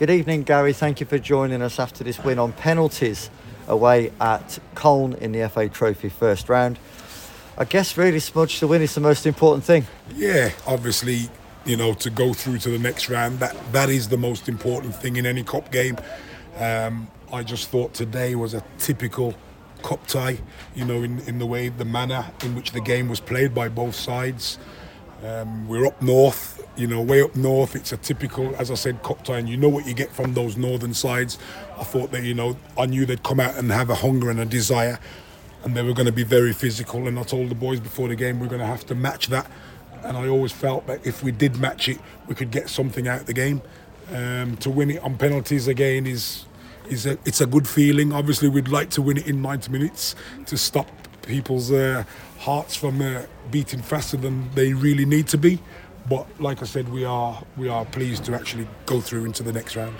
Good evening, Gary. Thank you for joining us after this win on penalties away at Colne in the FA Trophy first round. I guess really, Smudge, the win is the most important thing. Yeah, obviously, you know, to go through to the next round, that that is the most important thing in any cup game. Um, I just thought today was a typical cup tie, you know, in, in the way, the manner in which the game was played by both sides. Um, we're up north, you know, way up north. It's a typical, as I said, tie, and you know what you get from those northern sides. I thought that, you know, I knew they'd come out and have a hunger and a desire, and they were going to be very physical. And I told the boys before the game we're going to have to match that. And I always felt that if we did match it, we could get something out of the game. Um, to win it on penalties again is is a, it's a good feeling. Obviously, we'd like to win it in 90 minutes to stop people's uh, hearts from uh, beating faster than they really need to be. But like I said, we are we are pleased to actually go through into the next round.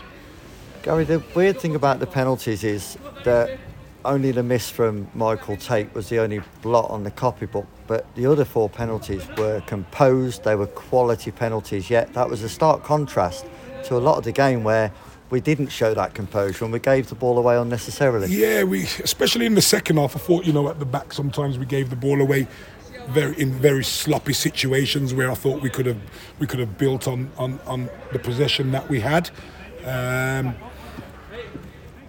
Gary, the weird thing about the penalties is that only the miss from Michael Tate was the only blot on the copybook, but the other four penalties were composed, they were quality penalties, yet that was a stark contrast to a lot of the game where we didn't show that composure and we gave the ball away unnecessarily. Yeah, we especially in the second half. I thought you know at the back sometimes we gave the ball away very in very sloppy situations where I thought we could have we could have built on on, on the possession that we had. Um,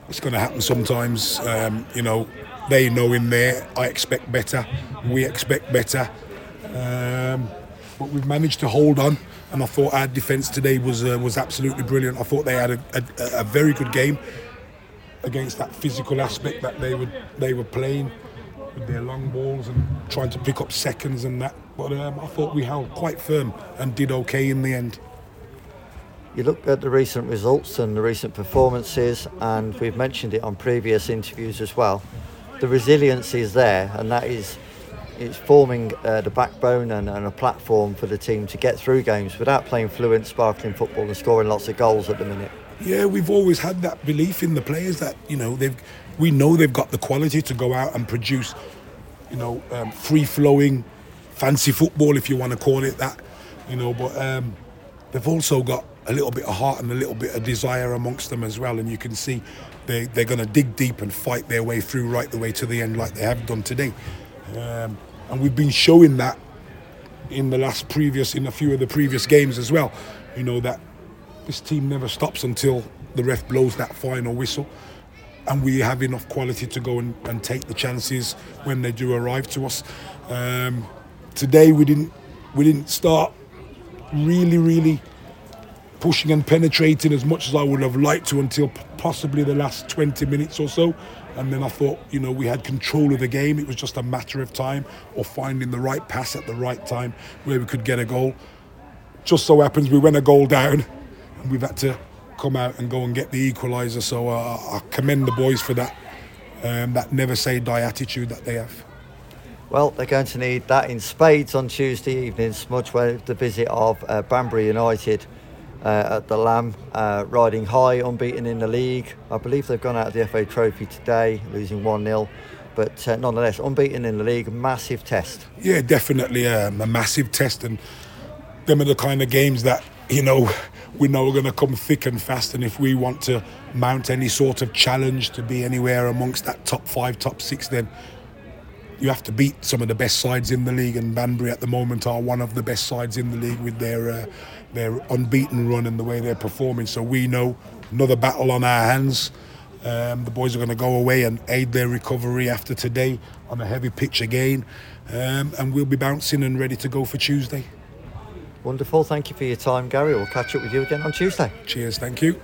it's going to happen sometimes. Um, you know, they know in there. I expect better. We expect better. Um, but we've managed to hold on and I thought our defence today was uh, was absolutely brilliant. I thought they had a, a, a, very good game against that physical aspect that they were they were playing with their long balls and trying to pick up seconds and that. But um, I thought we held quite firm and did okay in the end. You look at the recent results and the recent performances, and we've mentioned it on previous interviews as well. The resilience is there, and that is it's forming uh, the backbone and, and, a platform for the team to get through games without playing fluent, sparkling football and scoring lots of goals at the minute. Yeah, we've always had that belief in the players that you know they've we know they've got the quality to go out and produce, you know, um, free flowing, fancy football if you want to call it that, you know. But um, they've also got a little bit of heart and a little bit of desire amongst them as well, and you can see they they're going to dig deep and fight their way through right the way to the end like they have done today. Um, and we've been showing that in the last previous in a few of the previous games as well. You know that this team never stops until the ref blows that final whistle, and we have enough quality to go and, and take the chances when they do arrive to us. Um, today we didn't we didn't start really really pushing and penetrating as much as I would have liked to until possibly the last 20 minutes or so. And then I thought, you know, we had control of the game. It was just a matter of time or finding the right pass at the right time where we could get a goal. Just so happens we went a goal down and we've had to come out and go and get the equaliser. So uh, I commend the boys for that, um, that never say die attitude that they have. Well, they're going to need that in spades on Tuesday evening, Smudge, with the visit of uh, Banbury United uh, at the Lamb, uh, riding high, unbeaten in the league. I believe they've gone out of the FA Trophy today, losing 1 0. But uh, nonetheless, unbeaten in the league, massive test. Yeah, definitely um, a massive test. And them are the kind of games that, you know, we know are going to come thick and fast. And if we want to mount any sort of challenge to be anywhere amongst that top five, top six, then you have to beat some of the best sides in the league, and Banbury at the moment are one of the best sides in the league with their uh, their unbeaten run and the way they're performing. So we know another battle on our hands. Um, the boys are going to go away and aid their recovery after today on a heavy pitch again, um, and we'll be bouncing and ready to go for Tuesday. Wonderful. Thank you for your time, Gary. We'll catch up with you again on Tuesday. Cheers. Thank you.